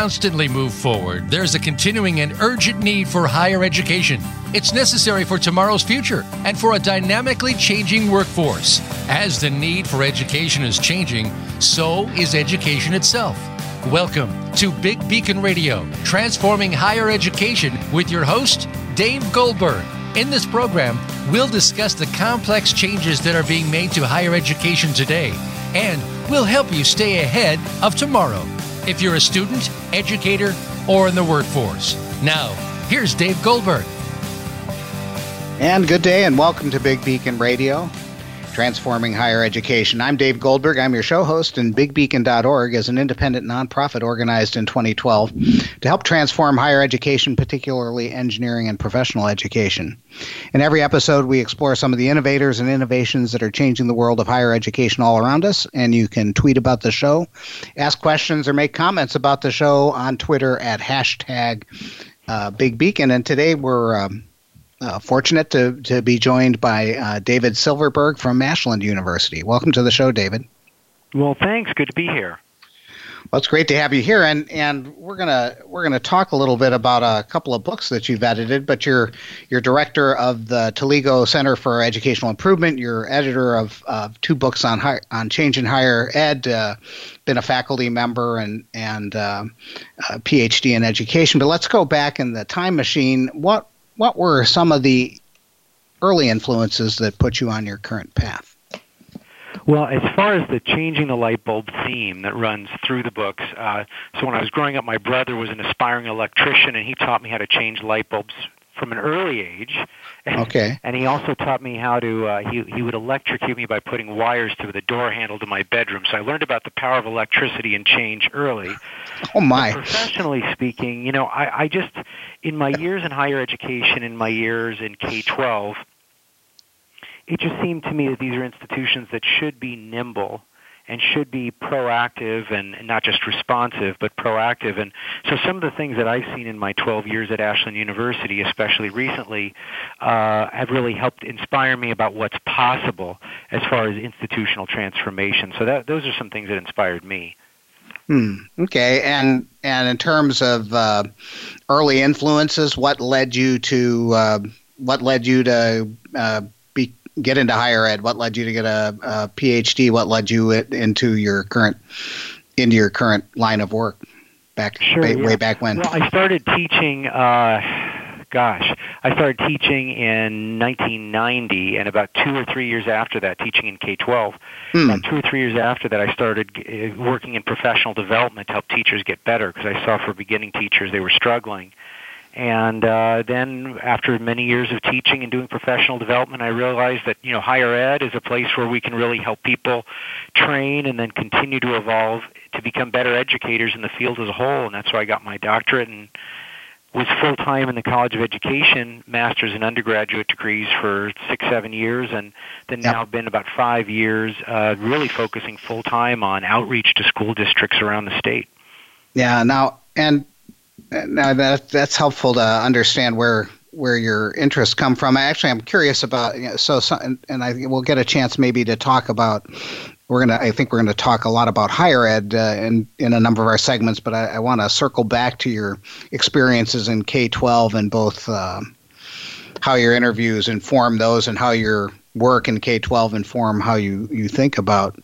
constantly move forward, there's a continuing and urgent need for higher education. It's necessary for tomorrow's future and for a dynamically changing workforce. As the need for education is changing, so is education itself. Welcome to Big Beacon Radio, transforming higher education with your host, Dave Goldberg. In this program, we'll discuss the complex changes that are being made to higher education today, and we'll help you stay ahead of tomorrow if you're a student, educator, or in the workforce. Now, here's Dave Goldberg. And good day, and welcome to Big Beacon Radio. Transforming Higher Education. I'm Dave Goldberg. I'm your show host, and BigBeacon.org is an independent nonprofit organized in 2012 to help transform higher education, particularly engineering and professional education. In every episode, we explore some of the innovators and innovations that are changing the world of higher education all around us, and you can tweet about the show, ask questions, or make comments about the show on Twitter at hashtag uh, Big Beacon. And today we're um, uh, fortunate to, to be joined by uh, David Silverberg from Ashland University. Welcome to the show, David. Well, thanks. Good to be here. Well, it's great to have you here, and and we're gonna we're gonna talk a little bit about a couple of books that you've edited. But you're you're director of the Telego Center for Educational Improvement. You're editor of uh, two books on high, on change in higher ed. Uh, been a faculty member and and uh, PhD in education. But let's go back in the time machine. What what were some of the early influences that put you on your current path? Well, as far as the changing the light bulb theme that runs through the books, uh, so when I was growing up, my brother was an aspiring electrician, and he taught me how to change light bulbs from an early age. Okay. and he also taught me how to. Uh, he he would electrocute me by putting wires through the door handle to my bedroom. So I learned about the power of electricity and change early. Oh my! But professionally speaking, you know, I, I just in my years in higher education, in my years in K twelve, it just seemed to me that these are institutions that should be nimble and should be proactive and, not just responsive, but proactive. And so some of the things that I've seen in my 12 years at Ashland University, especially recently, uh, have really helped inspire me about what's possible as far as institutional transformation. So that, those are some things that inspired me. Hmm. Okay. And and in terms of uh, early influences, what led you to uh, what led you to uh, get into higher ed? What led you to get a, a PhD? What led you into your current into your current line of work? Back sure, way, yeah. way back when. Well, I started teaching. Uh, gosh, I started teaching in 1990, and about two or three years after that, teaching in K-12. Hmm. About two or three years after that, I started uh, working in professional development to help teachers get better because I saw for beginning teachers they were struggling. And uh, then, after many years of teaching and doing professional development, I realized that you know higher ed is a place where we can really help people train and then continue to evolve to become better educators in the field as a whole. And that's why I got my doctorate and was full time in the College of Education, master's and undergraduate degrees for six, seven years, and then yep. now been about five years, uh, really focusing full time on outreach to school districts around the state. Yeah. Now, and now that that's helpful to understand where where your interests come from. Actually, I'm curious about so, so and, and I we'll get a chance maybe to talk about. We're gonna. I think we're gonna talk a lot about higher ed uh, in in a number of our segments, but I, I want to circle back to your experiences in K-12 and both uh, how your interviews inform those and how your work in K-12 inform how you you think about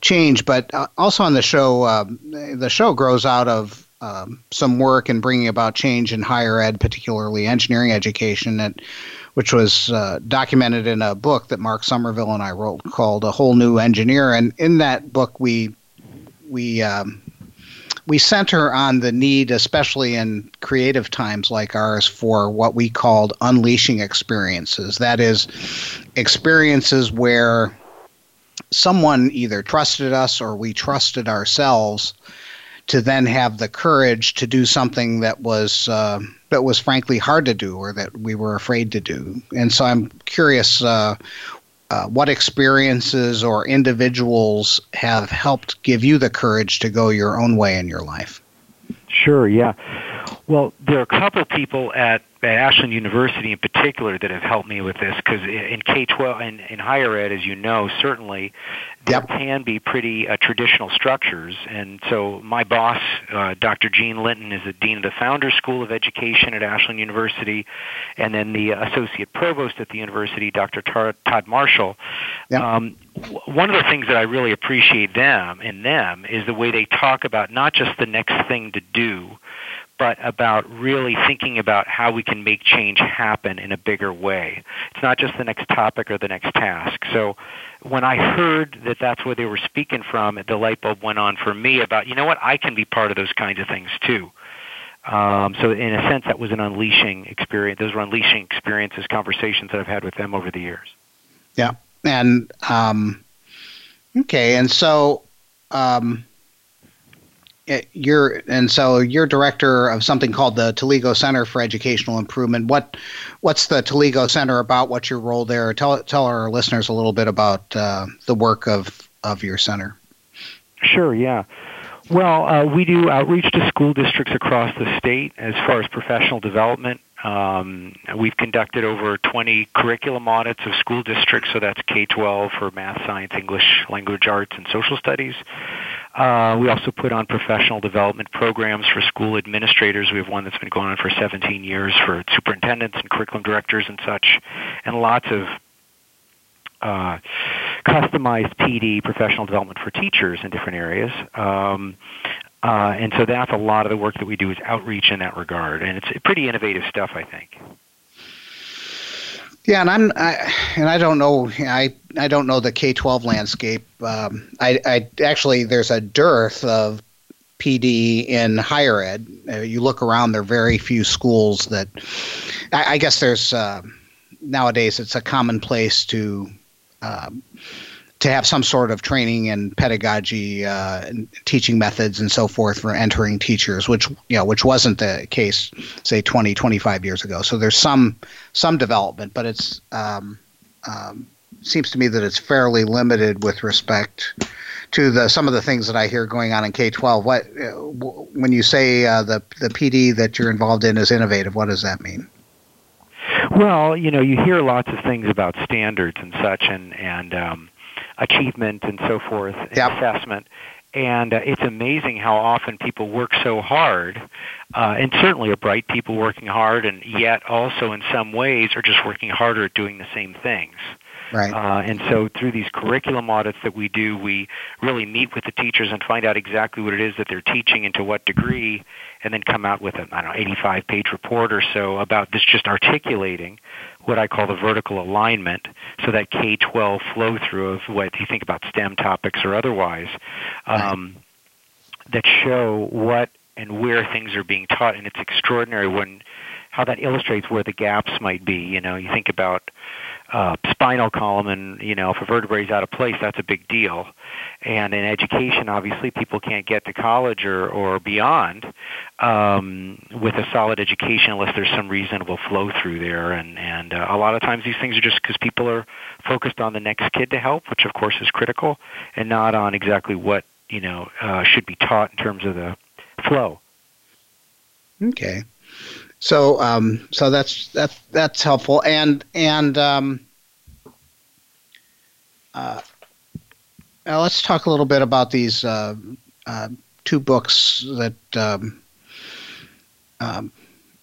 change. But uh, also on the show, uh, the show grows out of um, some work in bringing about change in higher ed, particularly engineering education, that, which was uh, documented in a book that Mark Somerville and I wrote called "A Whole New Engineer." And in that book, we we um, we center on the need, especially in creative times like ours, for what we called unleashing experiences. That is, experiences where someone either trusted us or we trusted ourselves to then have the courage to do something that was uh, that was frankly hard to do or that we were afraid to do. And so I'm curious uh, uh, what experiences or individuals have helped give you the courage to go your own way in your life. Sure. Yeah. Well, there are a couple people at at Ashland University in particular that have helped me with this because in K-12 and in higher ed, as you know, certainly there yep. can be pretty uh, traditional structures. And so my boss, uh, Dr. Gene Linton, is the dean of the Founders School of Education at Ashland University, and then the associate provost at the university, Dr. Tar- Todd Marshall. Yep. Um, one of the things that I really appreciate them in them is the way they talk about not just the next thing to do, but about really thinking about how we can make change happen in a bigger way. It's not just the next topic or the next task. So when I heard that that's where they were speaking from, the light bulb went on for me about, you know what, I can be part of those kinds of things too. Um, so in a sense, that was an unleashing experience. Those were unleashing experiences, conversations that I've had with them over the years. Yeah, and um, okay, and so um, you're and so you're director of something called the Telego Center for Educational Improvement. What what's the Telego Center about? What's your role there? Tell tell our listeners a little bit about uh, the work of of your center. Sure. Yeah. Well, uh, we do outreach to school districts across the state as far as professional development. Um, we've conducted over 20 curriculum audits of school districts, so that's K-12 for math, science, English, language arts, and social studies. Uh, we also put on professional development programs for school administrators. We have one that's been going on for 17 years for superintendents and curriculum directors and such, and lots of uh, customized PD professional development for teachers in different areas. Um, uh, and so that's a lot of the work that we do is outreach in that regard, and it's pretty innovative stuff, I think. Yeah, and I'm I, and I don't know I I don't know the K twelve landscape. Um, I I actually there's a dearth of PD in higher ed. Uh, you look around, there are very few schools that. I, I guess there's uh, nowadays it's a commonplace to. Um, to have some sort of training in pedagogy, uh, and teaching methods, and so forth for entering teachers, which you know, which wasn't the case, say 20, 25 years ago. So there's some some development, but it's um, um, seems to me that it's fairly limited with respect to the some of the things that I hear going on in K-12. What when you say uh, the the PD that you're involved in is innovative, what does that mean? Well, you know, you hear lots of things about standards and such, and and um, achievement and so forth, yep. assessment. And uh, it's amazing how often people work so hard, uh, and certainly are bright people working hard, and yet also in some ways are just working harder at doing the same things. Right. Uh, and so through these curriculum audits that we do, we really meet with the teachers and find out exactly what it is that they're teaching and to what degree, and then come out with a I don't know 85 page report or so about this, just articulating what I call the vertical alignment, so that K-12 flow through of what you think about STEM topics or otherwise, um, that show what and where things are being taught, and it's extraordinary when how that illustrates where the gaps might be. You know, you think about uh, spinal column, and you know, if a vertebrae is out of place, that's a big deal. And in education, obviously, people can't get to college or or beyond um, with a solid education unless there's some reasonable flow through there. And and uh, a lot of times, these things are just because people are focused on the next kid to help, which of course is critical, and not on exactly what you know uh, should be taught in terms of the flow. Okay. So um, so that's that's that's helpful, and and um, uh, now let's talk a little bit about these uh, uh, two books that um, um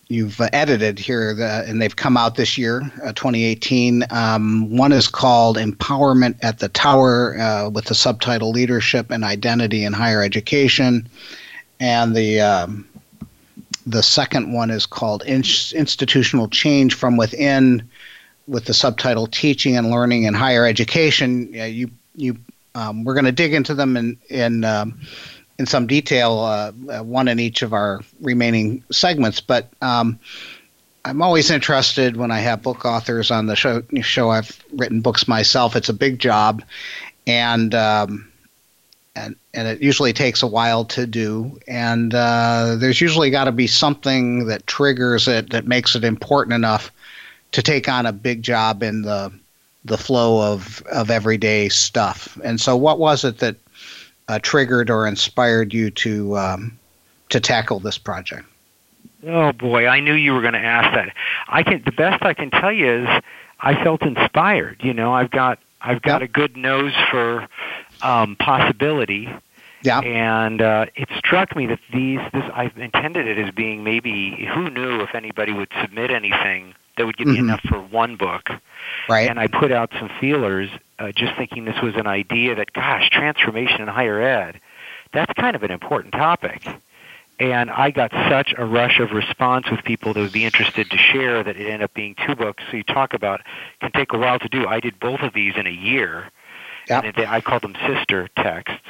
you've edited here, and they've come out this year, uh, 2018. Um, one is called Empowerment at the Tower, uh, with the subtitle Leadership and Identity in Higher Education, and the um, the second one is called In- Institutional Change from Within, with the subtitle Teaching and Learning in Higher Education. Yeah, you you um, we're going to dig into them in in um, in some detail, uh, uh, one in each of our remaining segments. But um, I'm always interested when I have book authors on the show. Show I've written books myself. It's a big job, and um, and and it usually takes a while to do. And uh, there's usually got to be something that triggers it that makes it important enough to take on a big job in the the flow of of everyday stuff. And so, what was it that uh, triggered or inspired you to um, to tackle this project? Oh boy, I knew you were going to ask that. I can the best I can tell you is I felt inspired. You know, I've got I've got yep. a good nose for um, possibility. Yeah. And uh, it struck me that these this I intended it as being maybe who knew if anybody would submit anything that would give mm-hmm. me enough for one book. Right. And I put out some feelers, uh, just thinking this was an idea that, gosh, transformation in higher ed, that's kind of an important topic. And I got such a rush of response with people that would be interested to share that it ended up being two books. So you talk about can take a while to do. I did both of these in a year. Yep. And it, I call them sister texts.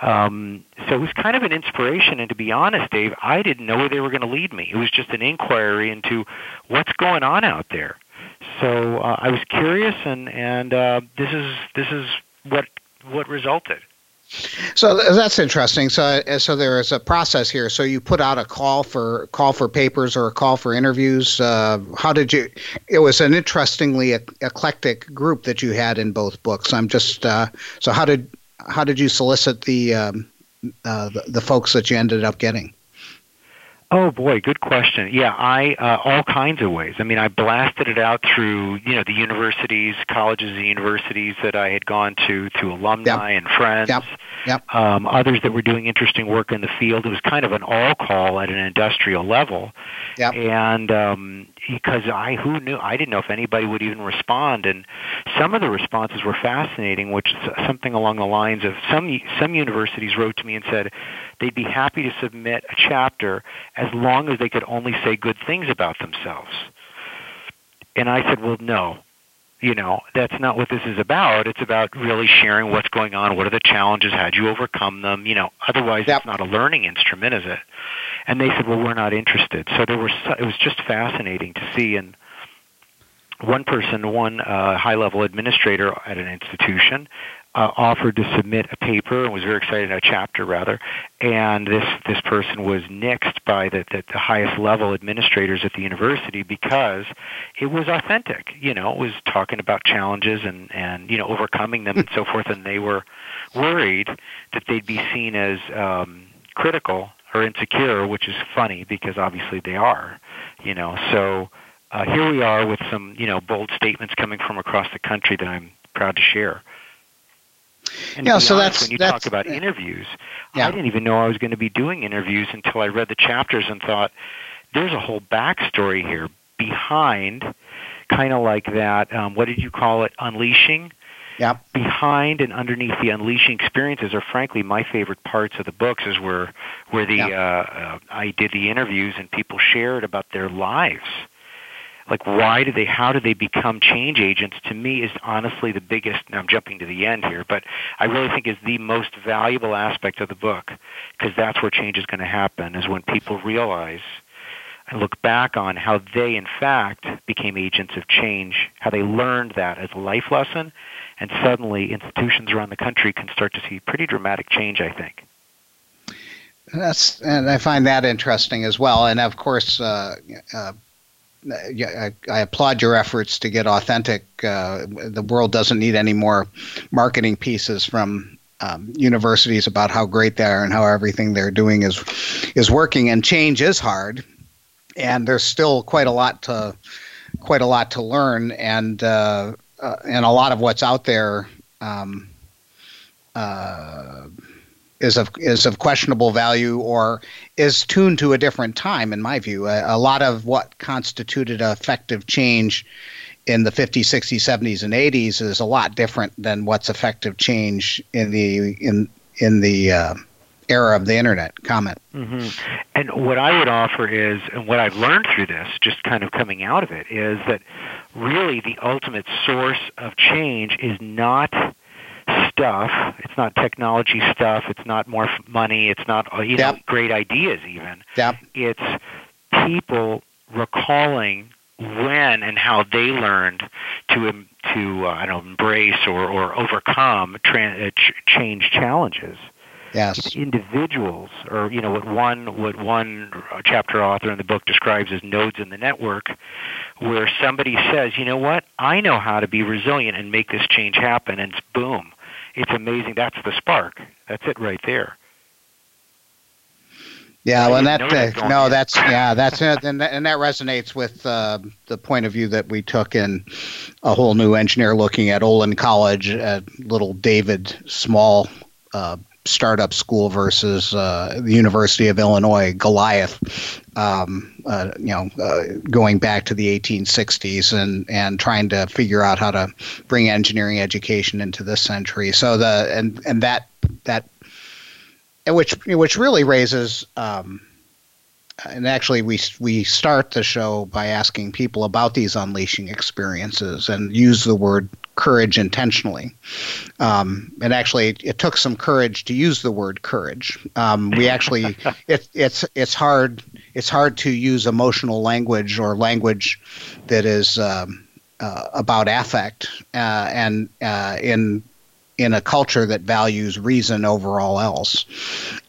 Um, so it was kind of an inspiration. And to be honest, Dave, I didn't know where they were going to lead me. It was just an inquiry into what's going on out there. So uh, I was curious, and and uh, this is this is what what resulted. So that's interesting. So uh, so there is a process here. So you put out a call for call for papers or a call for interviews. Uh, how did you? It was an interestingly eclectic group that you had in both books. I'm just uh, so how did how did you solicit the, um, uh, the the folks that you ended up getting? Oh boy, good question. Yeah, I uh, all kinds of ways. I mean, I blasted it out through you know the universities, colleges, and universities that I had gone to, through alumni yep. and friends. Yep. Yep. Um, others that were doing interesting work in the field. It was kind of an all call at an industrial level. Yep. And um, because I who knew I didn't know if anybody would even respond, and some of the responses were fascinating, which is something along the lines of some some universities wrote to me and said they'd be happy to submit a chapter as long as they could only say good things about themselves. And I said, well, no, you know that's not what this is about. It's about really sharing what's going on. What are the challenges? How do you overcome them? You know otherwise yep. it's not a learning instrument is it and they said well we're not interested. So there was it was just fascinating to see. And one person one uh, high level administrator at an institution uh, offered to submit a paper and was very excited, a chapter rather, and this this person was nixed by the, the, the highest level administrators at the university because it was authentic. You know, it was talking about challenges and and you know overcoming them and so forth, and they were worried that they'd be seen as um, critical or insecure, which is funny because obviously they are. You know, so. Uh, here we are with some, you know, bold statements coming from across the country that I'm proud to share. And yeah, so honest, that's when you that's, talk about interviews, yeah. I didn't even know I was going to be doing interviews until I read the chapters and thought, there's a whole backstory here behind, kind of like that. Um, what did you call it? Unleashing. Yeah. Behind and underneath the unleashing experiences are frankly my favorite parts of the books is where where the yeah. uh, uh, I did the interviews and people shared about their lives like why do they how do they become change agents to me is honestly the biggest i'm jumping to the end here but i really think is the most valuable aspect of the book because that's where change is going to happen is when people realize and look back on how they in fact became agents of change how they learned that as a life lesson and suddenly institutions around the country can start to see pretty dramatic change i think that's and I find that interesting as well. And of course, uh, uh, I, applaud your efforts to get authentic. Uh, the world doesn't need any more marketing pieces from um, universities about how great they are and how everything they're doing is is working. And change is hard, and there's still quite a lot to quite a lot to learn, and uh, uh, and a lot of what's out there. Um, uh, is of is of questionable value or is tuned to a different time in my view a, a, lot of what constituted effective change in the 50s 60s 70s and 80s is a lot different than what's effective change in the in in the uh, era of the internet comment mm-hmm. and what i would offer is and what i've learned through this just kind of coming out of it is that really the ultimate source of change is not stuff. It's not technology stuff. It's not more money. It's not uh, you yep. great ideas even. Yep. It's people recalling when and how they learned to to uh, I don't know, embrace or or overcome tra- uh, ch- change challenges. Yes. Individuals, or you know, what one what one chapter author in the book describes as nodes in the network, where somebody says, you know what, I know how to be resilient and make this change happen, and it's boom, it's amazing. That's the spark. That's it right there. Yeah, well, and that, uh, no, that's yeah, that's and that, and that resonates with uh, the point of view that we took in a whole new engineer looking at Olin College, at little David Small uh, startup school versus uh, the University of Illinois Goliath. Um, uh, you know, uh, going back to the 1860s and and trying to figure out how to bring engineering education into this century. So the and and that that which which really raises um, and actually we we start the show by asking people about these unleashing experiences and use the word courage intentionally. Um, and actually it took some courage to use the word courage. Um, we actually it, it's it's hard it's hard to use emotional language or language that is um, uh, about affect uh, and uh, in in a culture that values reason over all else.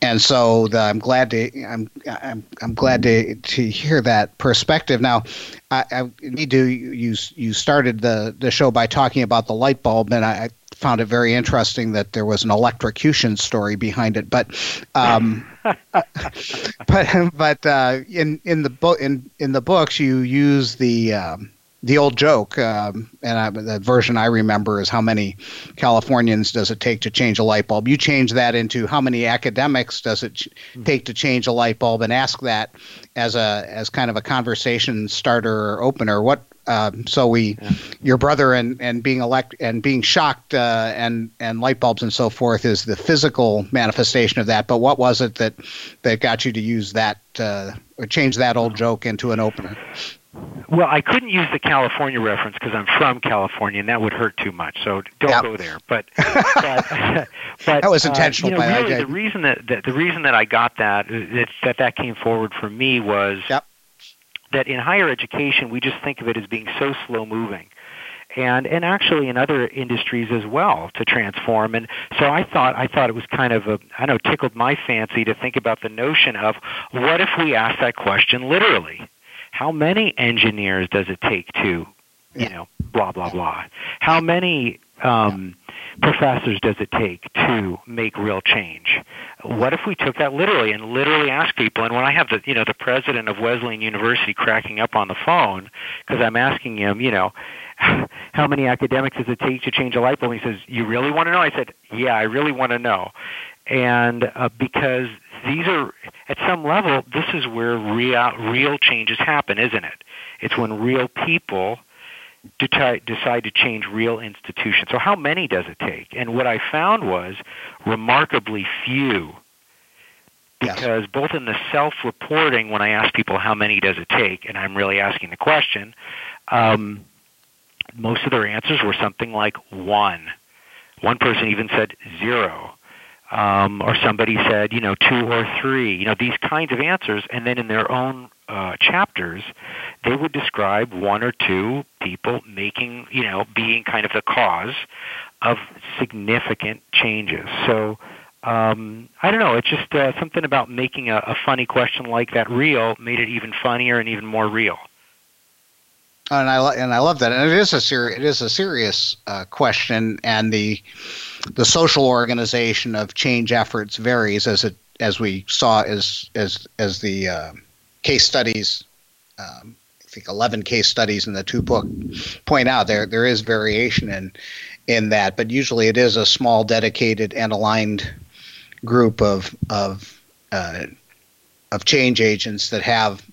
And so the, I'm glad to I'm, I'm I'm glad to to hear that perspective. Now, I, I need to you you started the the show by talking about the light bulb, and I, found it very interesting that there was an electrocution story behind it. But um, but but uh, in in the book in in the books you use the um, the old joke, um, and I, the version I remember is how many Californians does it take to change a light bulb? You change that into how many academics does it ch- mm-hmm. take to change a light bulb, and ask that as a as kind of a conversation starter or opener. What um, so we, yeah. your brother and, and being elect and being shocked uh, and and light bulbs and so forth is the physical manifestation of that. But what was it that that got you to use that uh, or change that old joke into an opener? Well, I couldn't use the California reference because I'm from California, and that would hurt too much. So don't yep. go there. But, but, but that was intentional. Uh, you know, really, the reason that, that the reason that I got that that that, that came forward for me was yep. that in higher education we just think of it as being so slow moving and and actually in other industries as well to transform and so I thought I thought it was kind of a I know tickled my fancy to think about the notion of what if we ask that question literally how many engineers does it take to, you know, blah blah blah? How many um, professors does it take to make real change? What if we took that literally and literally asked people? And when I have the, you know, the president of Wesleyan University cracking up on the phone because I'm asking him, you know, how many academics does it take to change a light bulb? He says, "You really want to know?" I said, "Yeah, I really want to know." And uh, because these are at some level this is where real real changes happen isn't it? It's when real people decide to change real institutions. So how many does it take? And what i found was remarkably few. Because yes. both in the self-reporting when i ask people how many does it take and i'm really asking the question um, most of their answers were something like one. One person even said zero um, or somebody said, you know, two or three, you know, these kinds of answers, and then in their own uh, chapters, they would describe one or two people making, you know, being kind of the cause of significant changes. So, um, I don't know. It's just uh, something about making a, a funny question like that real made it even funnier and even more real. And I and I love that. And it is a ser- it is a serious uh, question, and the the social organization of change efforts varies as it as we saw as as as the uh, case studies. Um, I think eleven case studies in the two book point out there there is variation in in that, but usually it is a small, dedicated, and aligned group of of uh, of change agents that have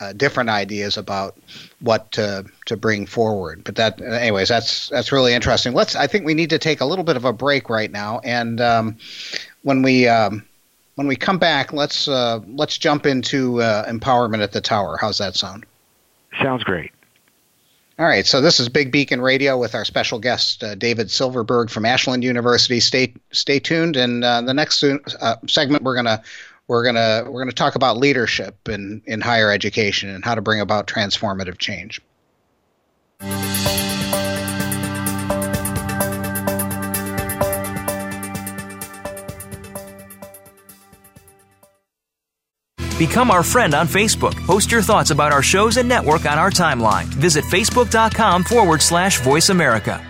uh, different ideas about what to to bring forward. But that, anyways, that's that's really interesting. Let's. I think we need to take a little bit of a break right now, and um, when we um, when we come back, let's uh, let's jump into uh, empowerment at the tower. How's that sound? Sounds great. All right, so this is Big Beacon Radio with our special guest uh, David Silverberg from Ashland University. Stay stay tuned, and uh, the next uh, segment we're gonna we're gonna we're gonna talk about leadership in in higher education and how to bring about transformative change. Become our friend on Facebook. Post your thoughts about our shows and network on our timeline. Visit facebook.com forward slash voice America.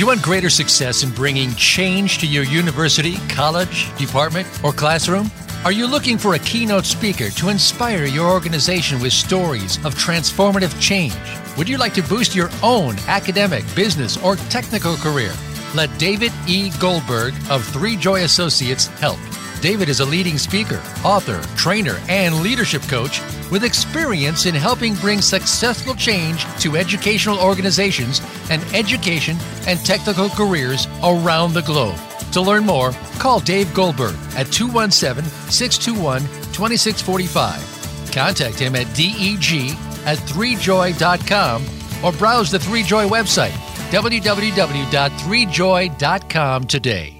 Do you want greater success in bringing change to your university, college, department, or classroom? Are you looking for a keynote speaker to inspire your organization with stories of transformative change? Would you like to boost your own academic, business, or technical career? Let David E. Goldberg of Three Joy Associates help. David is a leading speaker, author, trainer, and leadership coach with experience in helping bring successful change to educational organizations and education and technical careers around the globe. To learn more, call Dave Goldberg at 217 621 2645. Contact him at deg at 3joy.com or browse the 3joy website www.3joy.com today.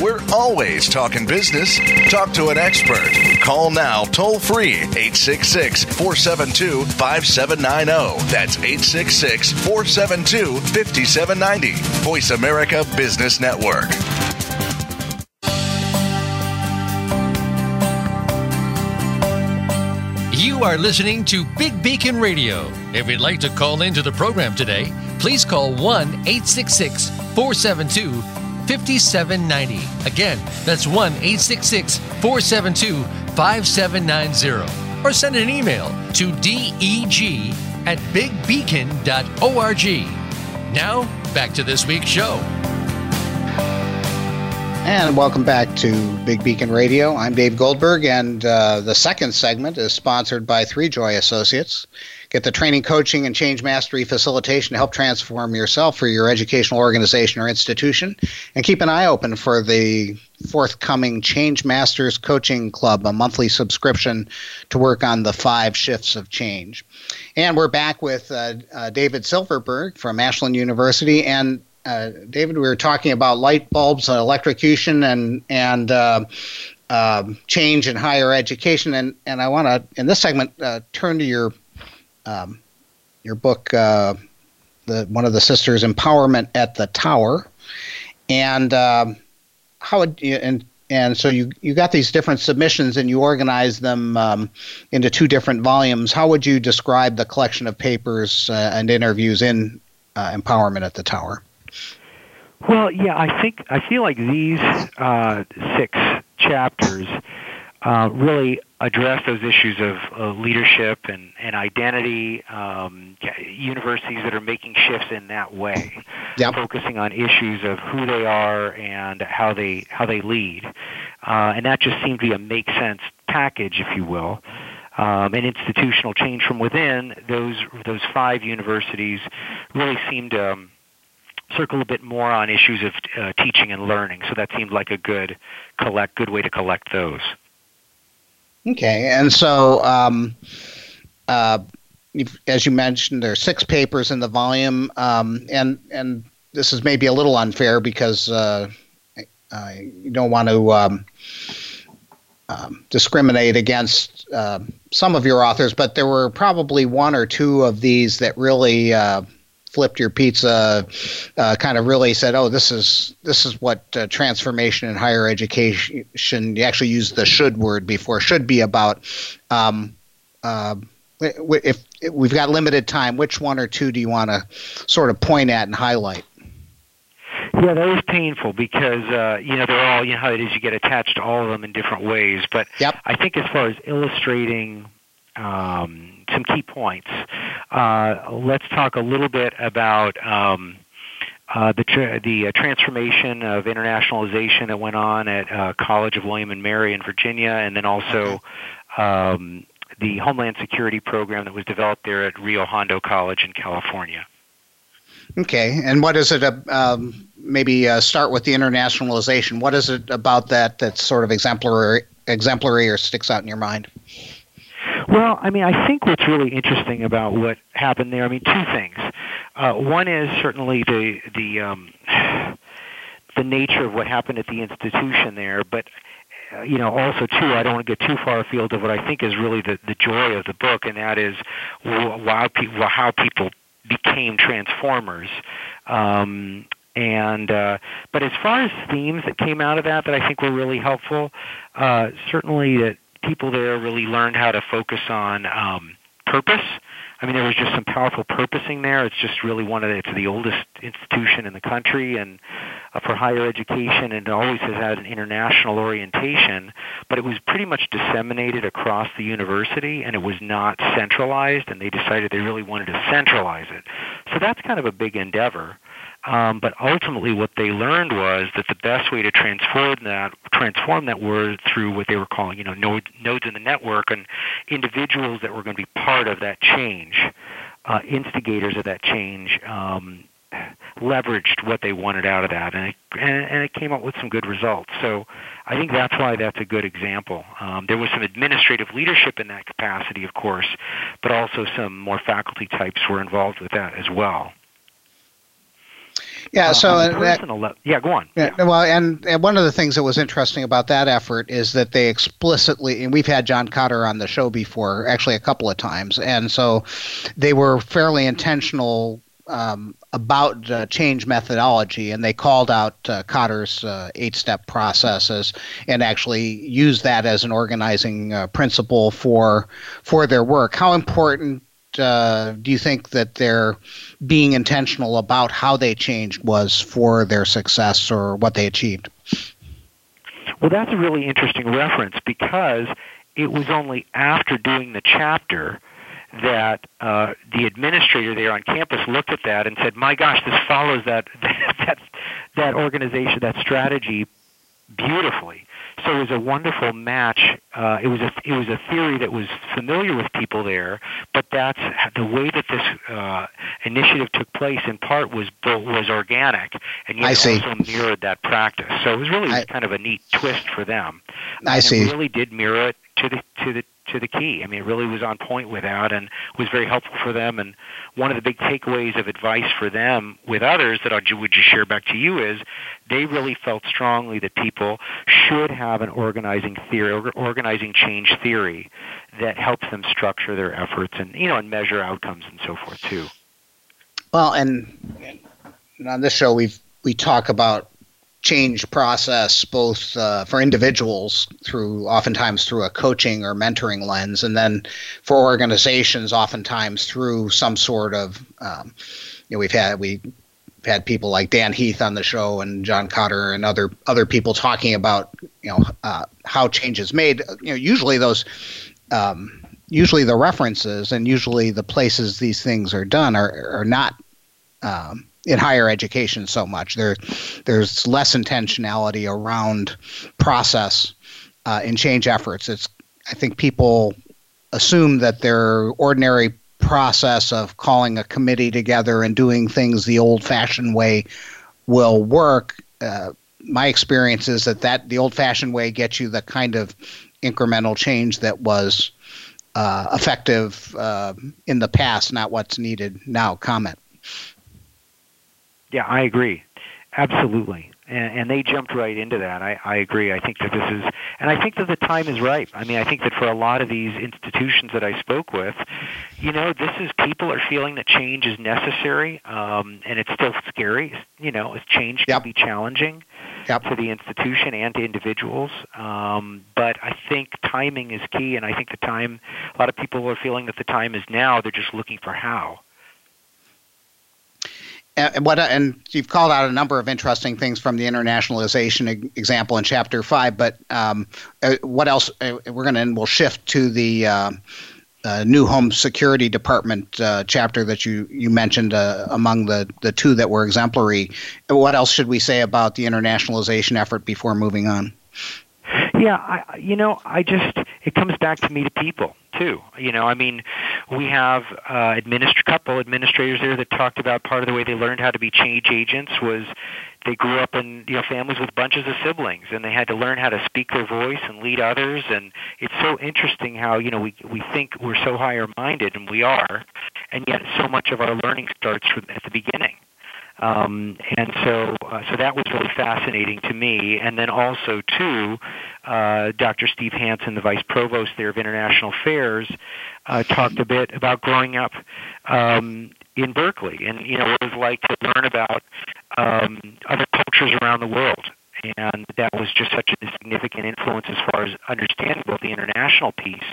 We're always talking business. Talk to an expert. Call now toll free 866 472 5790. That's 866 472 5790. Voice America Business Network. You are listening to Big Beacon Radio. If you'd like to call into the program today, please call 1 866 472 5790. Again, that's 1 866 472 5790. Or send an email to deg at bigbeacon.org. Now, back to this week's show. And welcome back to Big Beacon Radio. I'm Dave Goldberg, and uh, the second segment is sponsored by Three Joy Associates. Get the training, coaching, and change mastery facilitation to help transform yourself for your educational organization or institution. And keep an eye open for the forthcoming Change Masters Coaching Club, a monthly subscription to work on the five shifts of change. And we're back with uh, uh, David Silverberg from Ashland University. And uh, David, we were talking about light bulbs, and electrocution, and and uh, uh, change in higher education. And and I want to in this segment uh, turn to your um, your book, uh, the one of the sisters, empowerment at the tower, and um, how it, and and so you you got these different submissions and you organize them um, into two different volumes. How would you describe the collection of papers uh, and interviews in uh, empowerment at the tower? Well, yeah, I think I feel like these uh, six chapters uh, really address those issues of leadership and, and identity, um, universities that are making shifts in that way, yep. focusing on issues of who they are and how they how they lead, uh, and that just seemed to be a make sense package, if you will. Um, and institutional change from within those those five universities really seemed to um, circle a bit more on issues of uh, teaching and learning. So that seemed like a good collect good way to collect those. Okay, and so um, uh, as you mentioned, there are six papers in the volume, um, and and this is maybe a little unfair because uh, you don't want to um, um discriminate against uh, some of your authors, but there were probably one or two of these that really uh, flipped your pizza, uh, kind of really said, "Oh, this is this is what uh, transformation in higher education." You actually used the "should" word before. Should be about. Um, uh, if, if we've got limited time, which one or two do you want to sort of point at and highlight? Yeah, that was painful because uh, you know they're all you know how it is. You get attached to all of them in different ways. But yep. I think as far as illustrating um, some key points. Uh, let's talk a little bit about um, uh, the tra- the uh, transformation of internationalization that went on at uh, College of William and Mary in Virginia, and then also um, the Homeland Security program that was developed there at Rio Hondo College in California. Okay, and what is it? Uh, um, maybe uh, start with the internationalization. What is it about that that's sort of exemplary, exemplary, or sticks out in your mind? Well, I mean, I think what's really interesting about what happened there, I mean, two things. Uh, one is certainly the the um, the nature of what happened at the institution there, but uh, you know, also too, I don't want to get too far afield of what I think is really the the joy of the book, and that is how people how people became transformers. Um, and uh, but as far as themes that came out of that that I think were really helpful, uh, certainly that people there really learned how to focus on um, purpose. I mean, there was just some powerful purposing there. It's just really one of the, it's the oldest institution in the country and uh, for higher education, and always has had an international orientation. But it was pretty much disseminated across the university, and it was not centralized. And they decided they really wanted to centralize it. So that's kind of a big endeavor. Um, but ultimately, what they learned was that the best way to transform that transform that were through what they were calling, you know, nodes, nodes in the network and individuals that were going to be part of that change, uh, instigators of that change. Um, leveraged what they wanted out of that, and it, and, and it came up with some good results. So I think that's why that's a good example. Um, there was some administrative leadership in that capacity, of course, but also some more faculty types were involved with that as well. Yeah. Uh, so on that, le- yeah, go on. Yeah, yeah. Well, and, and one of the things that was interesting about that effort is that they explicitly, and we've had John Kotter on the show before, actually a couple of times, and so they were fairly intentional um, about uh, change methodology, and they called out uh, Kotter's uh, eight-step processes and actually used that as an organizing uh, principle for for their work. How important uh, do you think that their being intentional about how they changed was for their success or what they achieved? Well, that's a really interesting reference because it was only after doing the chapter that uh, the administrator there on campus looked at that and said, "My gosh, this follows that that that organization, that strategy beautifully." So it was a wonderful match. Uh, it was a it was a theory that was familiar with people there, but that's the way that this uh, initiative took place. In part was was organic, and yet also mirrored that practice. So it was really I, kind of a neat twist for them. I and see. It really did mirror it to the to the to the key. I mean, it really was on point with that and was very helpful for them. And one of the big takeaways of advice for them with others that I would just share back to you is they really felt strongly that people should have an organizing theory, organizing change theory that helps them structure their efforts and you know and measure outcomes and so forth too. Well, and on this show we've we talk about change process both uh, for individuals through oftentimes through a coaching or mentoring lens and then for organizations oftentimes through some sort of um, you know we've had we have had people like Dan Heath on the show and John Kotter and other other people talking about you know uh, how change is made. You know usually those um, usually the references and usually the places these things are done are are not um, in higher education so much. There, there's less intentionality around process uh, in change efforts. It's I think people assume that their ordinary process of calling a committee together and doing things the old-fashioned way will work. Uh, my experience is that that the old-fashioned way gets you the kind of incremental change that was uh, effective uh, in the past, not what's needed now. Comment. Yeah, I agree. Absolutely. And, and they jumped right into that. I, I agree. I think that this is, and I think that the time is right. I mean, I think that for a lot of these institutions that I spoke with, you know, this is people are feeling that change is necessary, um, and it's still scary. You know, change yep. can be challenging yep. to the institution and to individuals. Um, but I think timing is key, and I think the time. A lot of people are feeling that the time is now. They're just looking for how and what and you've called out a number of interesting things from the internationalization example in chapter five. But um, uh, what else? Uh, we're going to we'll shift to the uh, uh, new home security department uh, chapter that you you mentioned uh, among the the two that were exemplary. What else should we say about the internationalization effort before moving on? Yeah, I, you know, I just it comes back to me to people too. You know, I mean, we have uh, administ- couple administrators there that talked about part of the way they learned how to be change agents was they grew up in you know families with bunches of siblings and they had to learn how to speak their voice and lead others and it's so interesting how you know we we think we're so higher minded and we are and yet so much of our learning starts from at the beginning Um, and so, uh, so that was really fascinating to me. And then also, too, uh, Dr. Steve Hanson, the vice provost there of international affairs, uh, talked a bit about growing up um, in Berkeley and you know what it was like to learn about um, other cultures around the world and that was just such a significant influence as far as understanding both the international piece,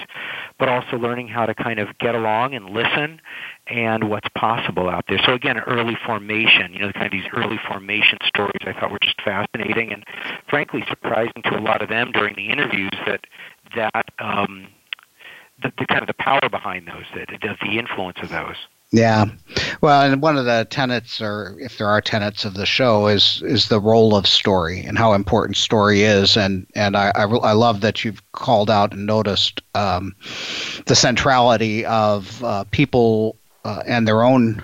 but also learning how to kind of get along and listen and what's possible out there. So again, early formation, you know, kind of these early formation stories I thought were just fascinating and frankly surprising to a lot of them during the interviews that that um, the, the kind of the power behind those, that the influence of those. Yeah, well, and one of the tenets, or if there are tenets of the show, is is the role of story and how important story is, and and I I, I love that you've called out and noticed um, the centrality of uh, people uh, and their own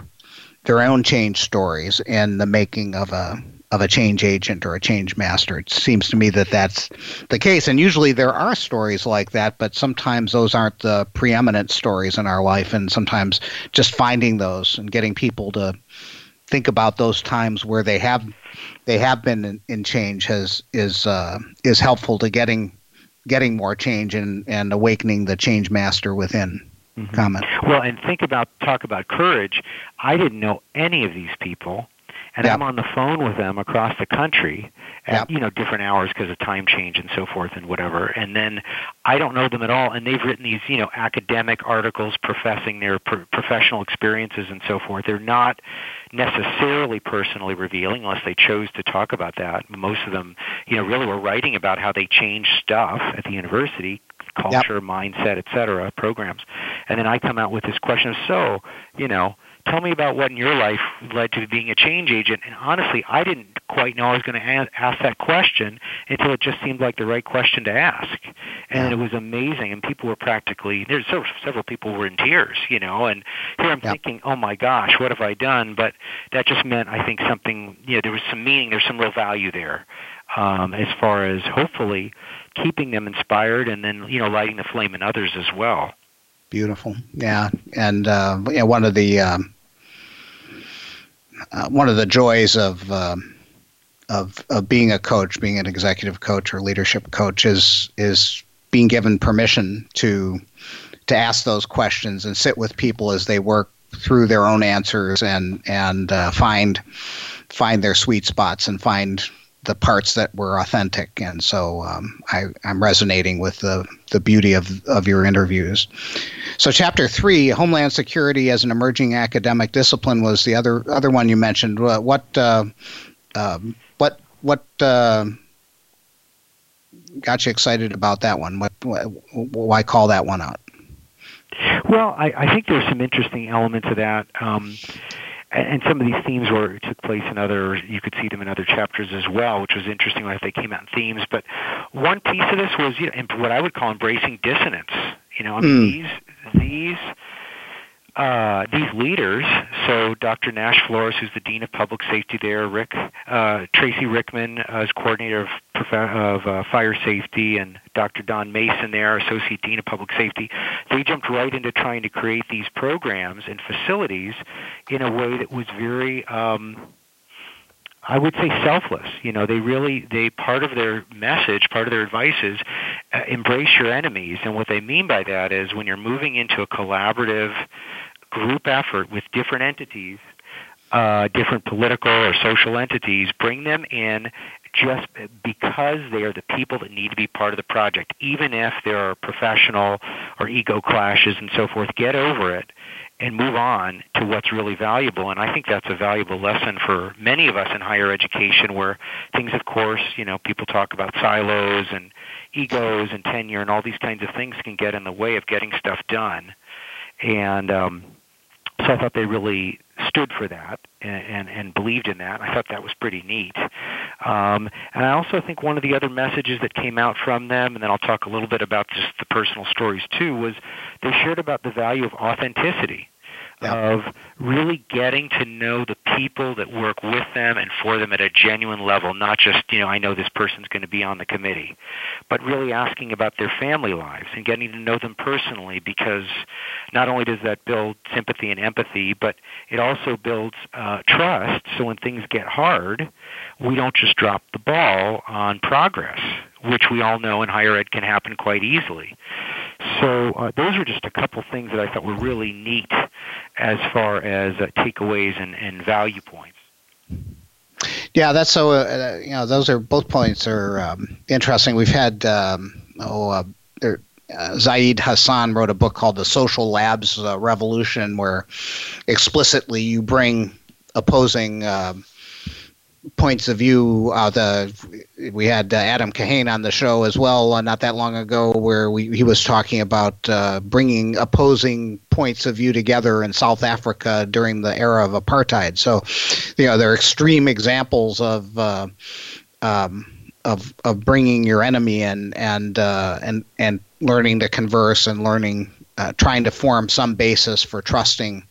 their own change stories in the making of a of a change agent or a change master. It seems to me that that's the case. And usually there are stories like that, but sometimes those aren't the preeminent stories in our life. And sometimes just finding those and getting people to think about those times where they have they have been in, in change has is uh, is helpful to getting getting more change and, and awakening the change master within. Mm-hmm. Comment. Well, and think about talk about courage. I didn't know any of these people and yep. I'm on the phone with them across the country at yep. you know different hours because of time change and so forth and whatever. And then I don't know them at all, and they've written these you know academic articles professing their pro- professional experiences and so forth. They're not necessarily personally revealing unless they chose to talk about that. Most of them, you know, really were writing about how they changed stuff at the university, culture, yep. mindset, et cetera, programs. And then I come out with this question of, so, you know, tell me about what in your life led to being a change agent. And honestly, I didn't quite know I was going to ask that question until it just seemed like the right question to ask. And yeah. it was amazing. And people were practically, there's several, several people were in tears, you know. And here I'm yeah. thinking, oh my gosh, what have I done? But that just meant, I think, something, you know, there was some meaning, there's some real value there um, as far as hopefully keeping them inspired and then, you know, lighting the flame in others as well. Beautiful, yeah, and uh, yeah, one of the um, uh, one of the joys of, uh, of of being a coach, being an executive coach or leadership coach, is is being given permission to to ask those questions and sit with people as they work through their own answers and and uh, find find their sweet spots and find the parts that were authentic. And so um, I, am resonating with the, the beauty of, of your interviews. So, chapter three, Homeland Security as an emerging academic discipline, was the other other one you mentioned. What uh, uh, what what uh, got you excited about that one? What, what why call that one out? Well, I, I think there's some interesting elements of that. Um, and some of these themes were took place in other you could see them in other chapters as well which was interesting like they came out in themes but one piece of this was you know what i would call embracing dissonance you know, I mean, mm. these these uh, these leaders, so Dr. Nash Flores, who's the Dean of Public Safety there, Rick uh, Tracy Rickman uh, coordinator of, of uh, fire safety, and Dr. Don Mason there, Associate Dean of Public Safety, they jumped right into trying to create these programs and facilities in a way that was very um, I would say selfless. You know, they really they part of their message, part of their advice is uh, embrace your enemies, and what they mean by that is when you're moving into a collaborative group effort with different entities, uh, different political or social entities, bring them in just because they are the people that need to be part of the project, even if there are professional or ego clashes and so forth. Get over it and move on to what's really valuable. And I think that's a valuable lesson for many of us in higher education where things, of course, you know, people talk about silos and egos and tenure and all these kinds of things can get in the way of getting stuff done. And um, so I thought they really stood for that and, and, and believed in that. I thought that was pretty neat. Um, and I also think one of the other messages that came out from them, and then I'll talk a little bit about just the personal stories too, was they shared about the value of authenticity of really getting to know the people that work with them and for them at a genuine level, not just, you know, I know this person's going to be on the committee, but really asking about their family lives and getting to know them personally because not only does that build sympathy and empathy, but it also builds uh, trust so when things get hard, we don't just drop the ball on progress, which we all know in higher ed can happen quite easily. So uh, those are just a couple things that I thought were really neat as far as uh, takeaways and, and value points. Yeah, that's so. Uh, you know, those are both points are um, interesting. We've had um, oh, uh, there, uh, Zaid Hassan wrote a book called The Social Labs uh, Revolution, where explicitly you bring opposing um, points of view. Uh, the we had uh, Adam Kahane on the show as well uh, not that long ago, where we, he was talking about uh, bringing opposing points of view together in South Africa during the era of apartheid. So, you know, they're extreme examples of. Uh, um, of, of bringing your enemy in and uh, and and learning to converse and learning trying to form some basis for trusting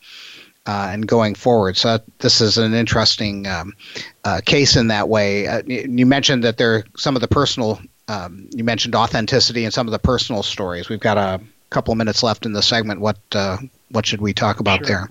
uh, and going forward. So this is an interesting um, uh, case in that way. Uh, you mentioned that there are some of the personal. Um, you mentioned authenticity and some of the personal stories. We've got a couple of minutes left in the segment. What uh, what should we talk about sure. there?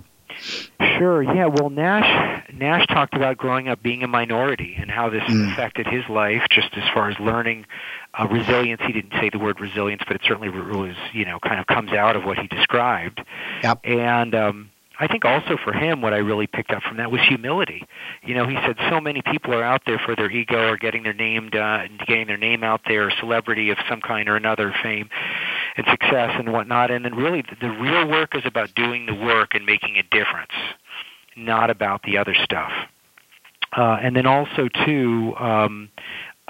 Sure. Yeah. Well, Nash Nash talked about growing up being a minority and how this mm. affected his life, just as far as learning uh, resilience. He didn't say the word resilience, but it certainly was, you know, kind of comes out of what he described. Yep. And um, I think also for him, what I really picked up from that was humility. You know, he said so many people are out there for their ego or getting their name uh, getting their name out there, celebrity of some kind or another, fame and success and whatnot. And then really, the, the real work is about doing the work and making a difference, not about the other stuff. Uh, and then also too, um,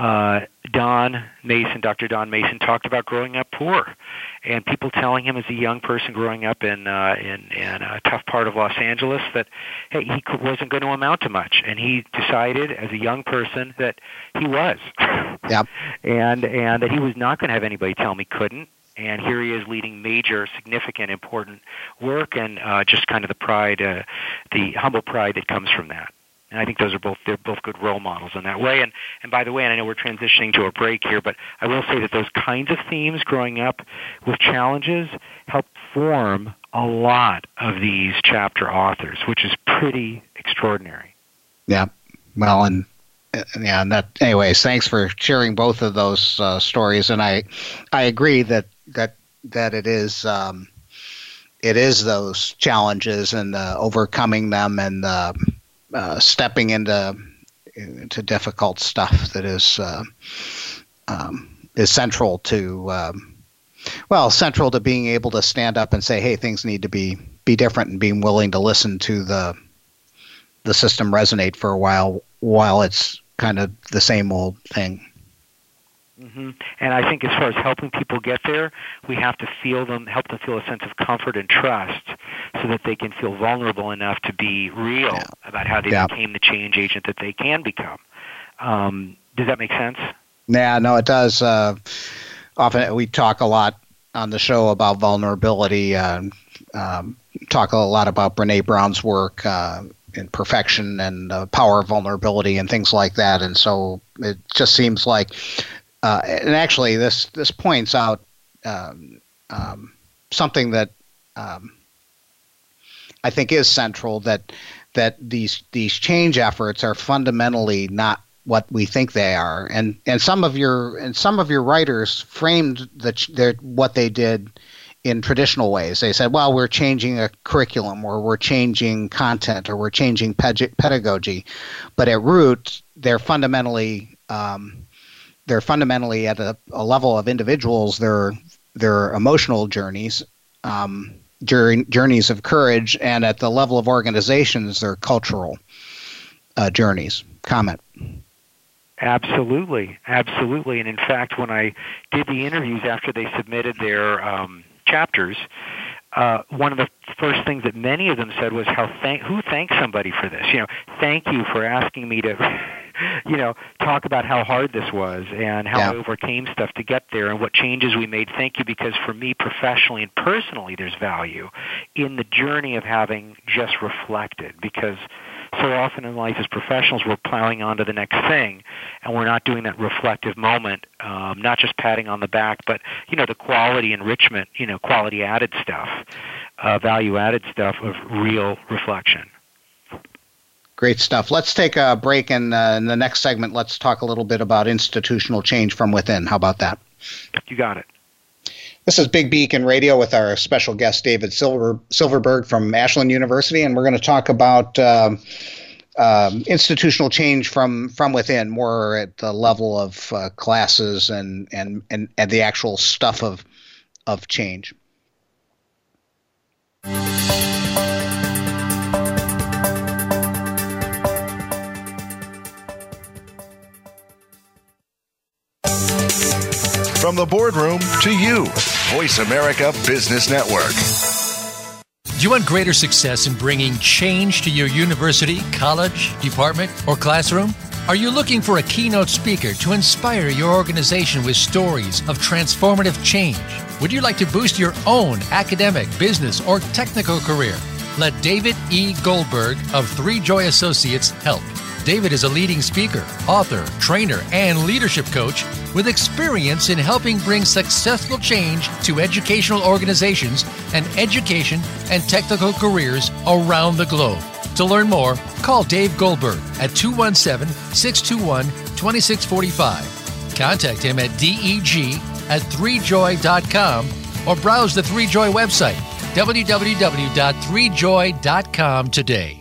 uh, Don Mason, Dr. Don Mason, talked about growing up poor and people telling him as a young person growing up in uh, in, in a tough part of Los Angeles that hey he wasn't going to amount to much, and he decided as a young person that he was, yep. and and that he was not going to have anybody tell him he couldn't. And here he is leading major, significant, important work, and uh, just kind of the pride, uh, the humble pride that comes from that. And I think those are both they're both good role models in that way. And and by the way, and I know we're transitioning to a break here, but I will say that those kinds of themes growing up with challenges help form a lot of these chapter authors, which is pretty extraordinary. Yeah. Well, and yeah, and that. Anyways, thanks for sharing both of those uh, stories, and I, I agree that that that it is um, it is those challenges and uh, overcoming them and um, uh, stepping into into difficult stuff that is uh, um, is central to um, well central to being able to stand up and say hey things need to be be different and being willing to listen to the the system resonate for a while while it's kind of the same old thing Mm-hmm. And I think as far as helping people get there, we have to feel them, help them feel a sense of comfort and trust, so that they can feel vulnerable enough to be real yeah. about how they yeah. became the change agent that they can become. Um, does that make sense? Yeah, no, it does. Uh, often we talk a lot on the show about vulnerability. Uh, um, talk a lot about Brene Brown's work. Uh, in perfection and uh, power of vulnerability and things like that. And so it just seems like uh, and actually, this this points out um, um, something that um, I think is central that that these these change efforts are fundamentally not what we think they are, and and some of your and some of your writers framed the what they did in traditional ways. They said, well, we're changing a curriculum, or we're changing content, or we're changing pedagogy, but at root, they're fundamentally um, they're fundamentally at a, a level of individuals. Their their emotional journeys, um, journeys of courage, and at the level of organizations, their cultural uh, journeys. Comment. Absolutely, absolutely. And in fact, when I did the interviews after they submitted their um, chapters, uh, one of the first things that many of them said was how thank who thanks somebody for this. You know, thank you for asking me to, you know, talk about how hard this was and how yeah. I overcame stuff to get there and what changes we made. Thank you because for me professionally and personally, there's value in the journey of having just reflected because so often in life as professionals, we're plowing on to the next thing, and we're not doing that reflective moment, um, not just patting on the back, but you know the quality enrichment, you know, quality added stuff, uh, value added stuff of real reflection. Great stuff. Let's take a break, and uh, in the next segment, let's talk a little bit about institutional change from within. How about that? You got it. This is Big Beacon Radio with our special guest, David Silver, Silverberg from Ashland University, and we're going to talk about uh, um, institutional change from from within, more at the level of uh, classes and, and and and the actual stuff of of change. From the boardroom to you, Voice America Business Network. Do you want greater success in bringing change to your university, college, department, or classroom? Are you looking for a keynote speaker to inspire your organization with stories of transformative change? Would you like to boost your own academic, business, or technical career? Let David E. Goldberg of Three Joy Associates help. David is a leading speaker, author, trainer, and leadership coach with experience in helping bring successful change to educational organizations and education and technical careers around the globe. To learn more, call Dave Goldberg at 217 621 2645. Contact him at deg at 3joy.com or browse the 3joy website www.3joy.com today.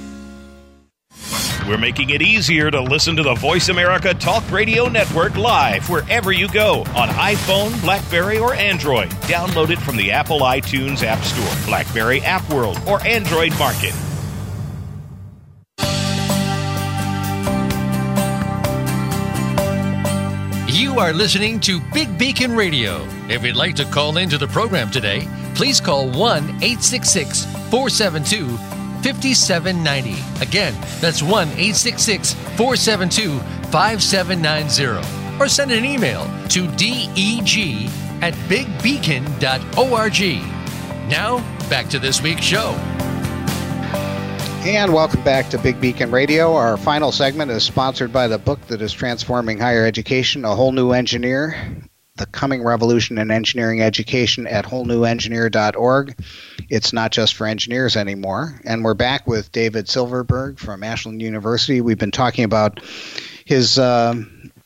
We're making it easier to listen to the Voice America Talk Radio Network live wherever you go on iPhone, Blackberry, or Android. Download it from the Apple iTunes App Store, Blackberry App World, or Android Market. You are listening to Big Beacon Radio. If you'd like to call into the program today, please call 1 866 472 5790. Again, that's 1 866 472 5790. Or send an email to deg at bigbeacon.org. Now, back to this week's show. And welcome back to Big Beacon Radio. Our final segment is sponsored by the book that is transforming higher education, A Whole New Engineer The Coming Revolution in Engineering Education at wholenewengineer.org. It's not just for engineers anymore. And we're back with David Silverberg from Ashland University. We've been talking about his. Uh,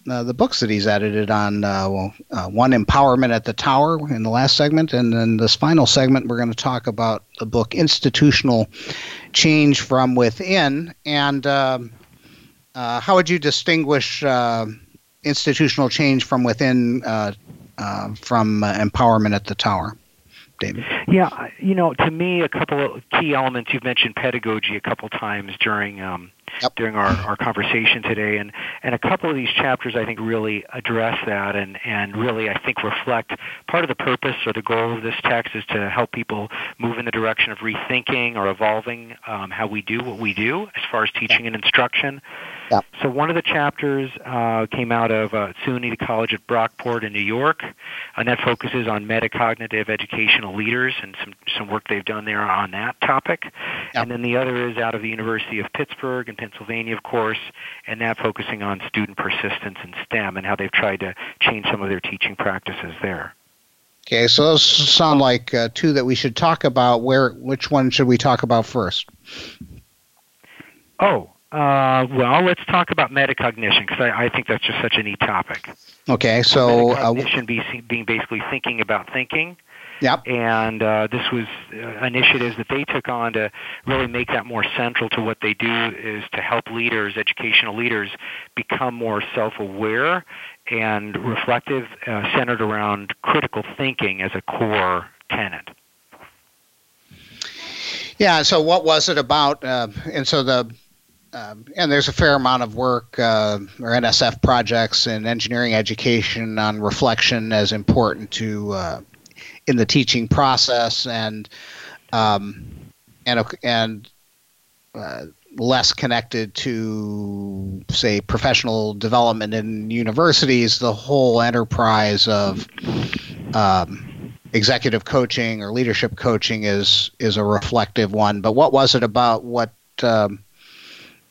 uh, the books that he's edited on uh, well, uh, one empowerment at the tower in the last segment and then this final segment we're going to talk about the book institutional change from within and um, uh, how would you distinguish uh, institutional change from within uh, from empowerment at the tower David? Yeah, you know, to me, a couple of key elements. You've mentioned pedagogy a couple times during um, yep. during our, our conversation today. And, and a couple of these chapters, I think, really address that and, and really, I think, reflect part of the purpose or the goal of this text is to help people move in the direction of rethinking or evolving um, how we do what we do as far as teaching and instruction. Yep. So one of the chapters uh, came out of uh, SUNY College at Brockport in New York, and that focuses on metacognitive educational leaders and some some work they've done there on that topic. Yep. And then the other is out of the University of Pittsburgh in Pennsylvania, of course, and that focusing on student persistence in STEM and how they've tried to change some of their teaching practices there. Okay, so those sound like uh, two that we should talk about. Where, which one should we talk about first? Oh, uh, well, let's talk about metacognition because I, I, think that's just such a neat topic. Okay, so uh, metacognition uh, be, being basically thinking about thinking. Yep. And uh, this was uh, initiatives that they took on to really make that more central to what they do is to help leaders, educational leaders, become more self-aware and reflective, uh, centered around critical thinking as a core tenet. Yeah. So, what was it about? Uh, and so the um, and there's a fair amount of work uh, or NSF projects in engineering education on reflection as important to uh, in the teaching process and um, and and uh, less connected to say professional development in universities. The whole enterprise of um, executive coaching or leadership coaching is is a reflective one. But what was it about what um,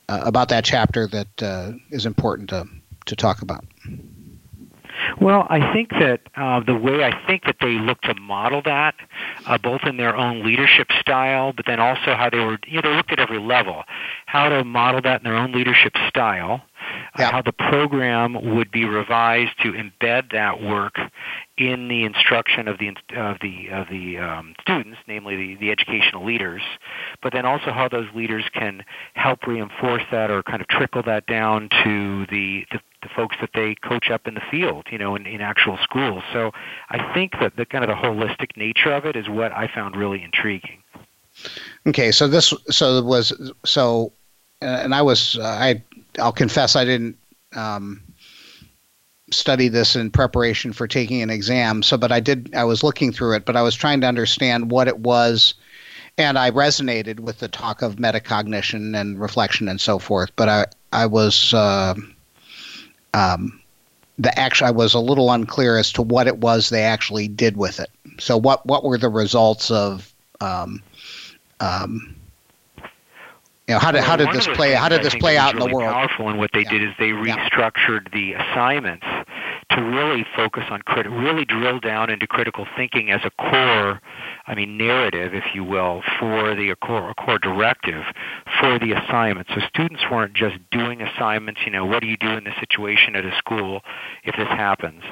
uh, about that chapter that uh, is important to to talk about? Well, I think that uh, the way I think that they look to model that, uh, both in their own leadership style, but then also how they were, you know, they looked at every level, how to model that in their own leadership style, uh, how the program would be revised to embed that work in the instruction of the of the of the um, students, namely the, the educational leaders, but then also how those leaders can help reinforce that or kind of trickle that down to the, the the folks that they coach up in the field, you know, in, in actual schools. So I think that the kind of the holistic nature of it is what I found really intriguing. Okay, so this so was so, and I was I I'll confess I didn't um, study this in preparation for taking an exam. So, but I did I was looking through it, but I was trying to understand what it was. And I resonated with the talk of metacognition and reflection and so forth. But I, I was uh, um, the actual I was a little unclear as to what it was they actually did with it. So what what were the results of um, um, you know how did well, how did this play how did this play out in the world? Powerful, and what they yeah. did is they restructured yeah. the assignments to really focus on crit- really drill down into critical thinking as a core I mean, narrative, if you will, for the core, core directive for the assignment. So students weren't just doing assignments, you know, what do you do in this situation at a school if this happens?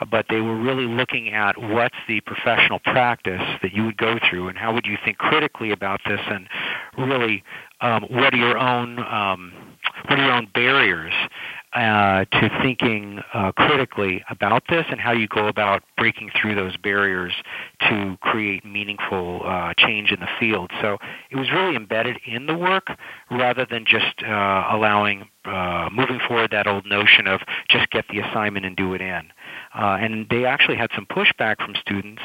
Uh, but they were really looking at what's the professional practice that you would go through and how would you think critically about this and really um, what are your own um, what are your own barriers uh, to thinking uh, critically about this and how you go about breaking through those barriers to create meaningful uh, change in the field. So it was really embedded in the work rather than just uh, allowing uh, moving forward that old notion of just get the assignment and do it in. Uh, and they actually had some pushback from students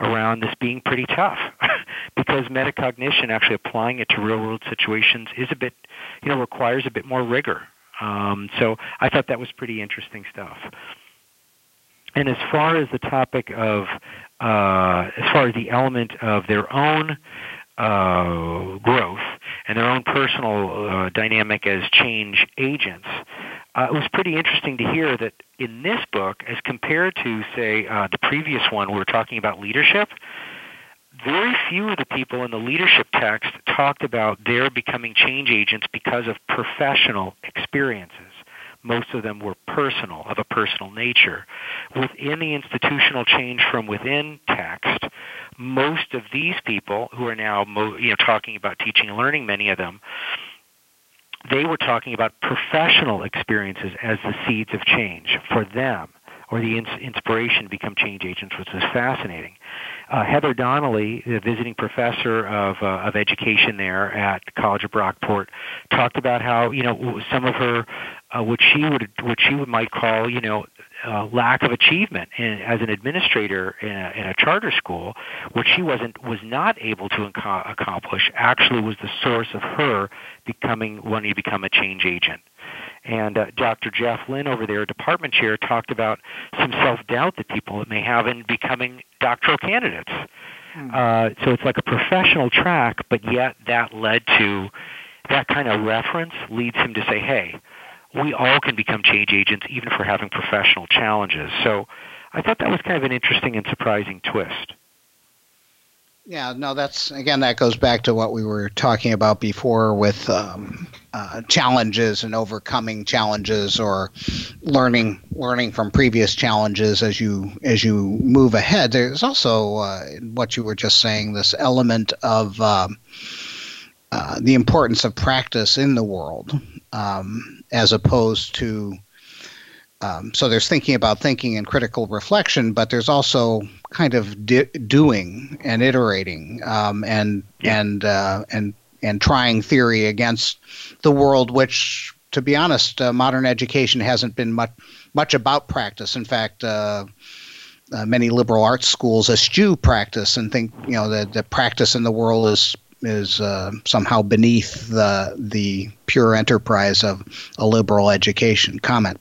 around this being pretty tough because metacognition, actually applying it to real world situations, is a bit, you know, requires a bit more rigor. Um, so I thought that was pretty interesting stuff. And as far as the topic of, uh, as far as the element of their own uh, growth and their own personal uh, dynamic as change agents, uh, it was pretty interesting to hear that in this book, as compared to, say, uh, the previous one, we were talking about leadership, very few of the people in the leadership text talked about their becoming change agents because of professional experiences. Most of them were personal, of a personal nature. Within the institutional change from within text, most of these people who are now you know, talking about teaching and learning, many of them, they were talking about professional experiences as the seeds of change for them or the ins- inspiration to become change agents, which was fascinating. Uh, Heather Donnelly, the visiting professor of, uh, of education there at College of Brockport, talked about how you know some of her uh, what she would what she would might call you know uh, lack of achievement in, as an administrator in a, in a charter school, what she wasn't was not able to inco- accomplish, actually was the source of her becoming wanting to become a change agent. And uh, Dr. Jeff Lynn over there, department chair, talked about some self-doubt that people may have in becoming doctoral candidates. Hmm. Uh, so it's like a professional track, but yet that led to that kind of reference leads him to say, hey, we all can become change agents even if we're having professional challenges. So I thought that was kind of an interesting and surprising twist. Yeah, no, that's again that goes back to what we were talking about before with um, uh, challenges and overcoming challenges or learning learning from previous challenges as you as you move ahead. There's also uh, what you were just saying this element of um, uh, the importance of practice in the world um, as opposed to um, so there's thinking about thinking and critical reflection, but there's also kind of di- doing and iterating um, and yeah. and uh, and and trying theory against the world, which, to be honest, uh, modern education hasn't been much much about practice. In fact. Uh, uh many liberal arts schools eschew practice and think you know that the practice in the world is is uh, somehow beneath the the pure enterprise of a liberal education. Comment.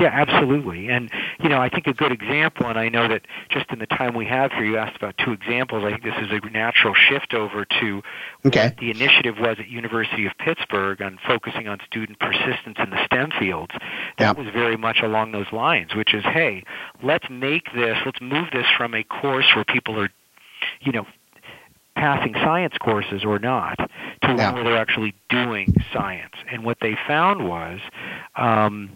Yeah, absolutely. And, you know, I think a good example, and I know that just in the time we have here, you asked about two examples. I think this is a natural shift over to okay. what the initiative was at University of Pittsburgh on focusing on student persistence in the STEM fields. That was very much along those lines, which is, hey, let's make this, let's move this from a course where people are, you know, passing science courses or not to yeah. one where they're actually doing science. And what they found was, um,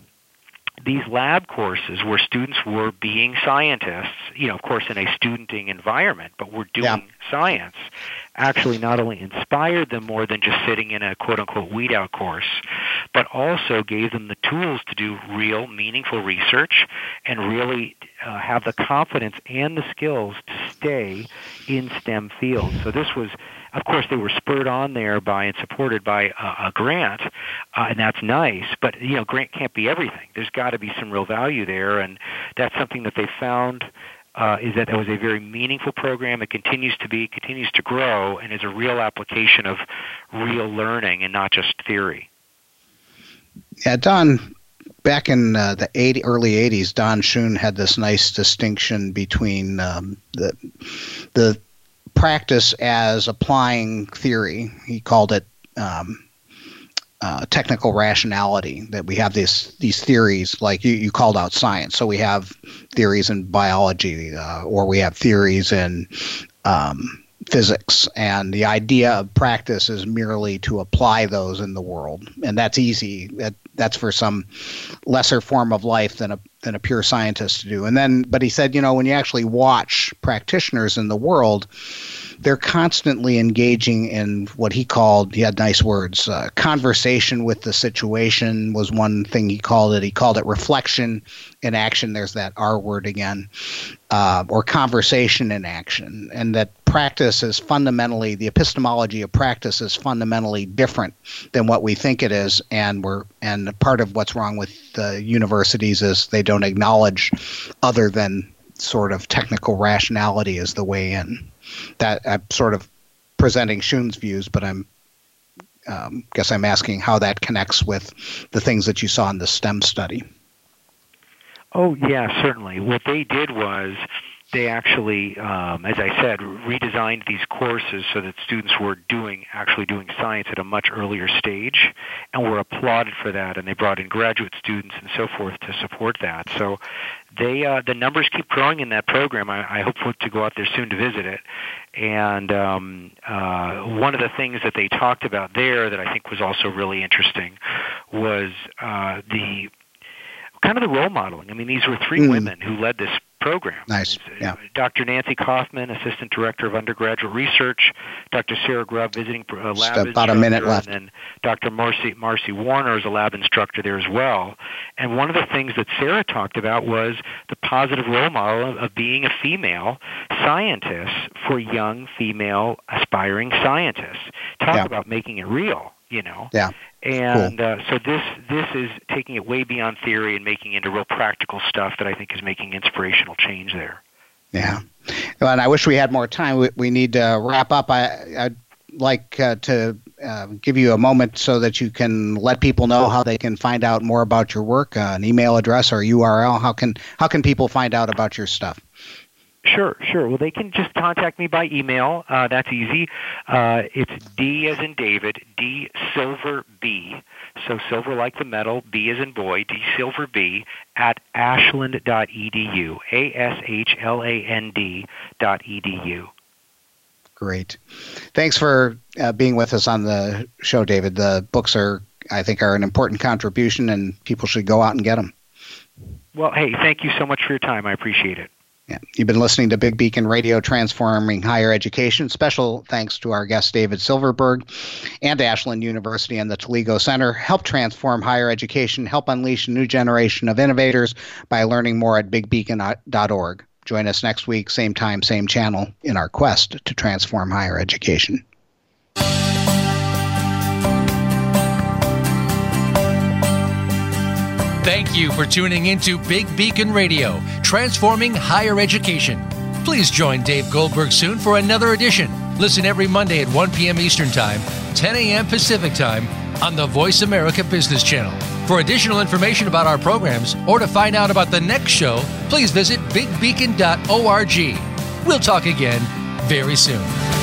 these lab courses where students were being scientists, you know, of course, in a studenting environment, but were doing yeah. science, actually not only inspired them more than just sitting in a quote unquote weed out course, but also gave them the tools to do real, meaningful research and really uh, have the confidence and the skills to stay in STEM fields. So this was of course, they were spurred on there by and supported by a, a grant, uh, and that's nice. But you know, grant can't be everything. There's got to be some real value there, and that's something that they found. Uh, is that that was a very meaningful program. It continues to be, continues to grow, and is a real application of real learning and not just theory. Yeah, Don, back in uh, the 80, early 80s, Don Schoen had this nice distinction between um, the the practice as applying theory. He called it um, uh, technical rationality. That we have these these theories, like you, you called out science. So we have theories in biology, uh, or we have theories in um, physics. And the idea of practice is merely to apply those in the world, and that's easy. That that's for some lesser form of life than a than a pure scientist to do. And then, but he said, you know, when you actually watch practitioners in the world, they're constantly engaging in what he called he had nice words uh, conversation with the situation was one thing he called it. He called it reflection in action. There's that r word again uh, or conversation in action. And that practice is fundamentally the epistemology of practice is fundamentally different than what we think it is and we're and part of what's wrong with the universities is they don't acknowledge other than sort of technical rationality as the way in that I'm sort of presenting Schoen's views, but I'm um, guess I'm asking how that connects with the things that you saw in the STEM study. Oh yeah, certainly. What they did was they actually, um, as I said, redesigned these courses so that students were doing actually doing science at a much earlier stage, and were applauded for that. And they brought in graduate students and so forth to support that. So they uh, the numbers keep growing in that program. I, I hope to go out there soon to visit it. And um, uh, one of the things that they talked about there that I think was also really interesting was uh, the kind of the role modeling. I mean, these were three mm. women who led this program. Nice. Yeah. Dr. Nancy Kaufman, Assistant Director of Undergraduate Research, Dr. Sarah Grubb, visiting uh, lab Just about a minute left. and then Dr. Marcy, Marcy Warner is a lab instructor there as well. And one of the things that Sarah talked about was the positive role model of, of being a female scientist for young female aspiring scientists. Talk yeah. about making it real you know. Yeah. And cool. uh, so this this is taking it way beyond theory and making it into real practical stuff that I think is making inspirational change there. Yeah. Well, and I wish we had more time. We, we need to wrap up. I, I'd like uh, to uh, give you a moment so that you can let people know how they can find out more about your work, uh, an email address or URL. How can how can people find out about your stuff? Sure, sure. Well, they can just contact me by email. Uh, that's easy. Uh, it's D as in David, D Silver B. so silver like the metal, B as in boy, D silver B, at ashland.edu, A-S-H-L-A-N-D dot edu. Great. Thanks for uh, being with us on the show, David. The books are, I think, are an important contribution, and people should go out and get them. Well, hey, thank you so much for your time. I appreciate it. Yeah. You've been listening to Big Beacon Radio Transforming Higher Education. Special thanks to our guest, David Silverberg, and Ashland University and the Telego Center. Help transform higher education, help unleash a new generation of innovators by learning more at bigbeacon.org. Join us next week, same time, same channel, in our quest to transform higher education. Thank you for tuning into Big Beacon Radio, transforming higher education. Please join Dave Goldberg soon for another edition. Listen every Monday at 1 p.m. Eastern Time, 10 a.m. Pacific Time on the Voice America Business Channel. For additional information about our programs or to find out about the next show, please visit bigbeacon.org. We'll talk again very soon.